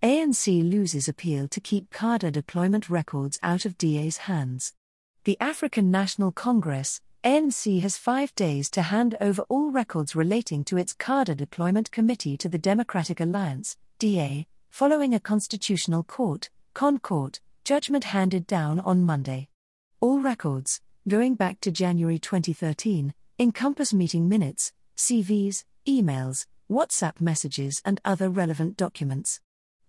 ANC loses appeal to keep cadre deployment records out of DA's hands. The African National Congress, ANC has five days to hand over all records relating to its cadre deployment committee to the Democratic Alliance, DA, following a constitutional court, ConCourt, judgment handed down on Monday. All records, going back to January 2013, encompass meeting minutes, CVs, emails, WhatsApp messages, and other relevant documents.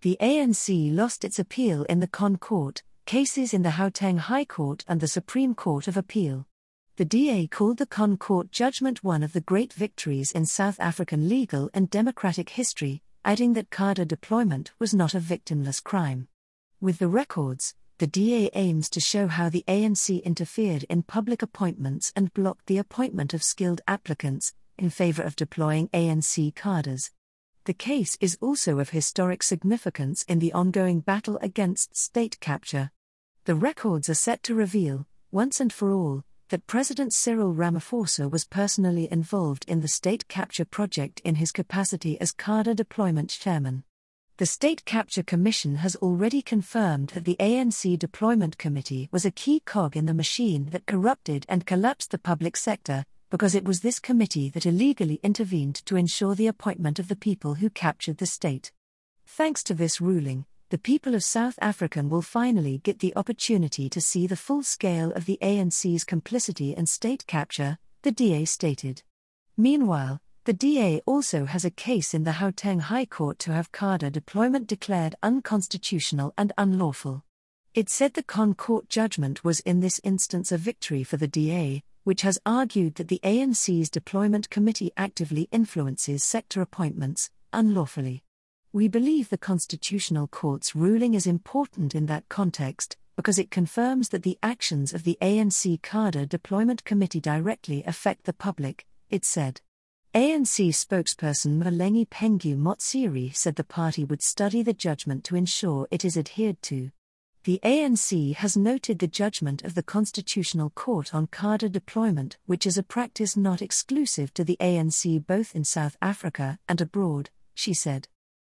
The ANC lost its appeal in the ConCourt, cases in the Gauteng High Court and the Supreme Court of Appeal. The DA called the ConCourt judgment one of the great victories in South African legal and democratic history, adding that cadre deployment was not a victimless crime. With the records, the DA aims to show how the ANC interfered in public appointments and blocked the appointment of skilled applicants in favor of deploying ANC cadres. The case is also of historic significance in the ongoing battle against state capture. The records are set to reveal, once and for all, that President Cyril Ramaphosa was personally involved in the state capture project in his capacity as cadre deployment chairman. The State Capture Commission has already confirmed that the ANC Deployment Committee was a key cog in the machine that corrupted and collapsed the public sector, because it was this committee that illegally intervened to ensure the appointment of the people who captured the state. Thanks to this ruling, the people of South Africa will finally get the opportunity to see the full scale of the ANC's complicity in state capture, the DA stated. Meanwhile, the DA also has a case in the Gauteng High Court to have cadre deployment declared unconstitutional and unlawful. It said the ConCourt judgment was in this instance a victory for the DA, which has argued that the ANC's deployment committee actively influences sector appointments, unlawfully. We believe the Constitutional Court's ruling is important in that context, because it confirms that the actions of the ANC cadre Deployment Committee directly affect the public, it said. ANC spokesperson Mahlengi Bhengu-Motsiri said the party would study the judgment to ensure it is adhered to. The ANC has noted the judgment of the Constitutional Court on cadre deployment, which is a practice not exclusive to the ANC both in South Africa and abroad, she said.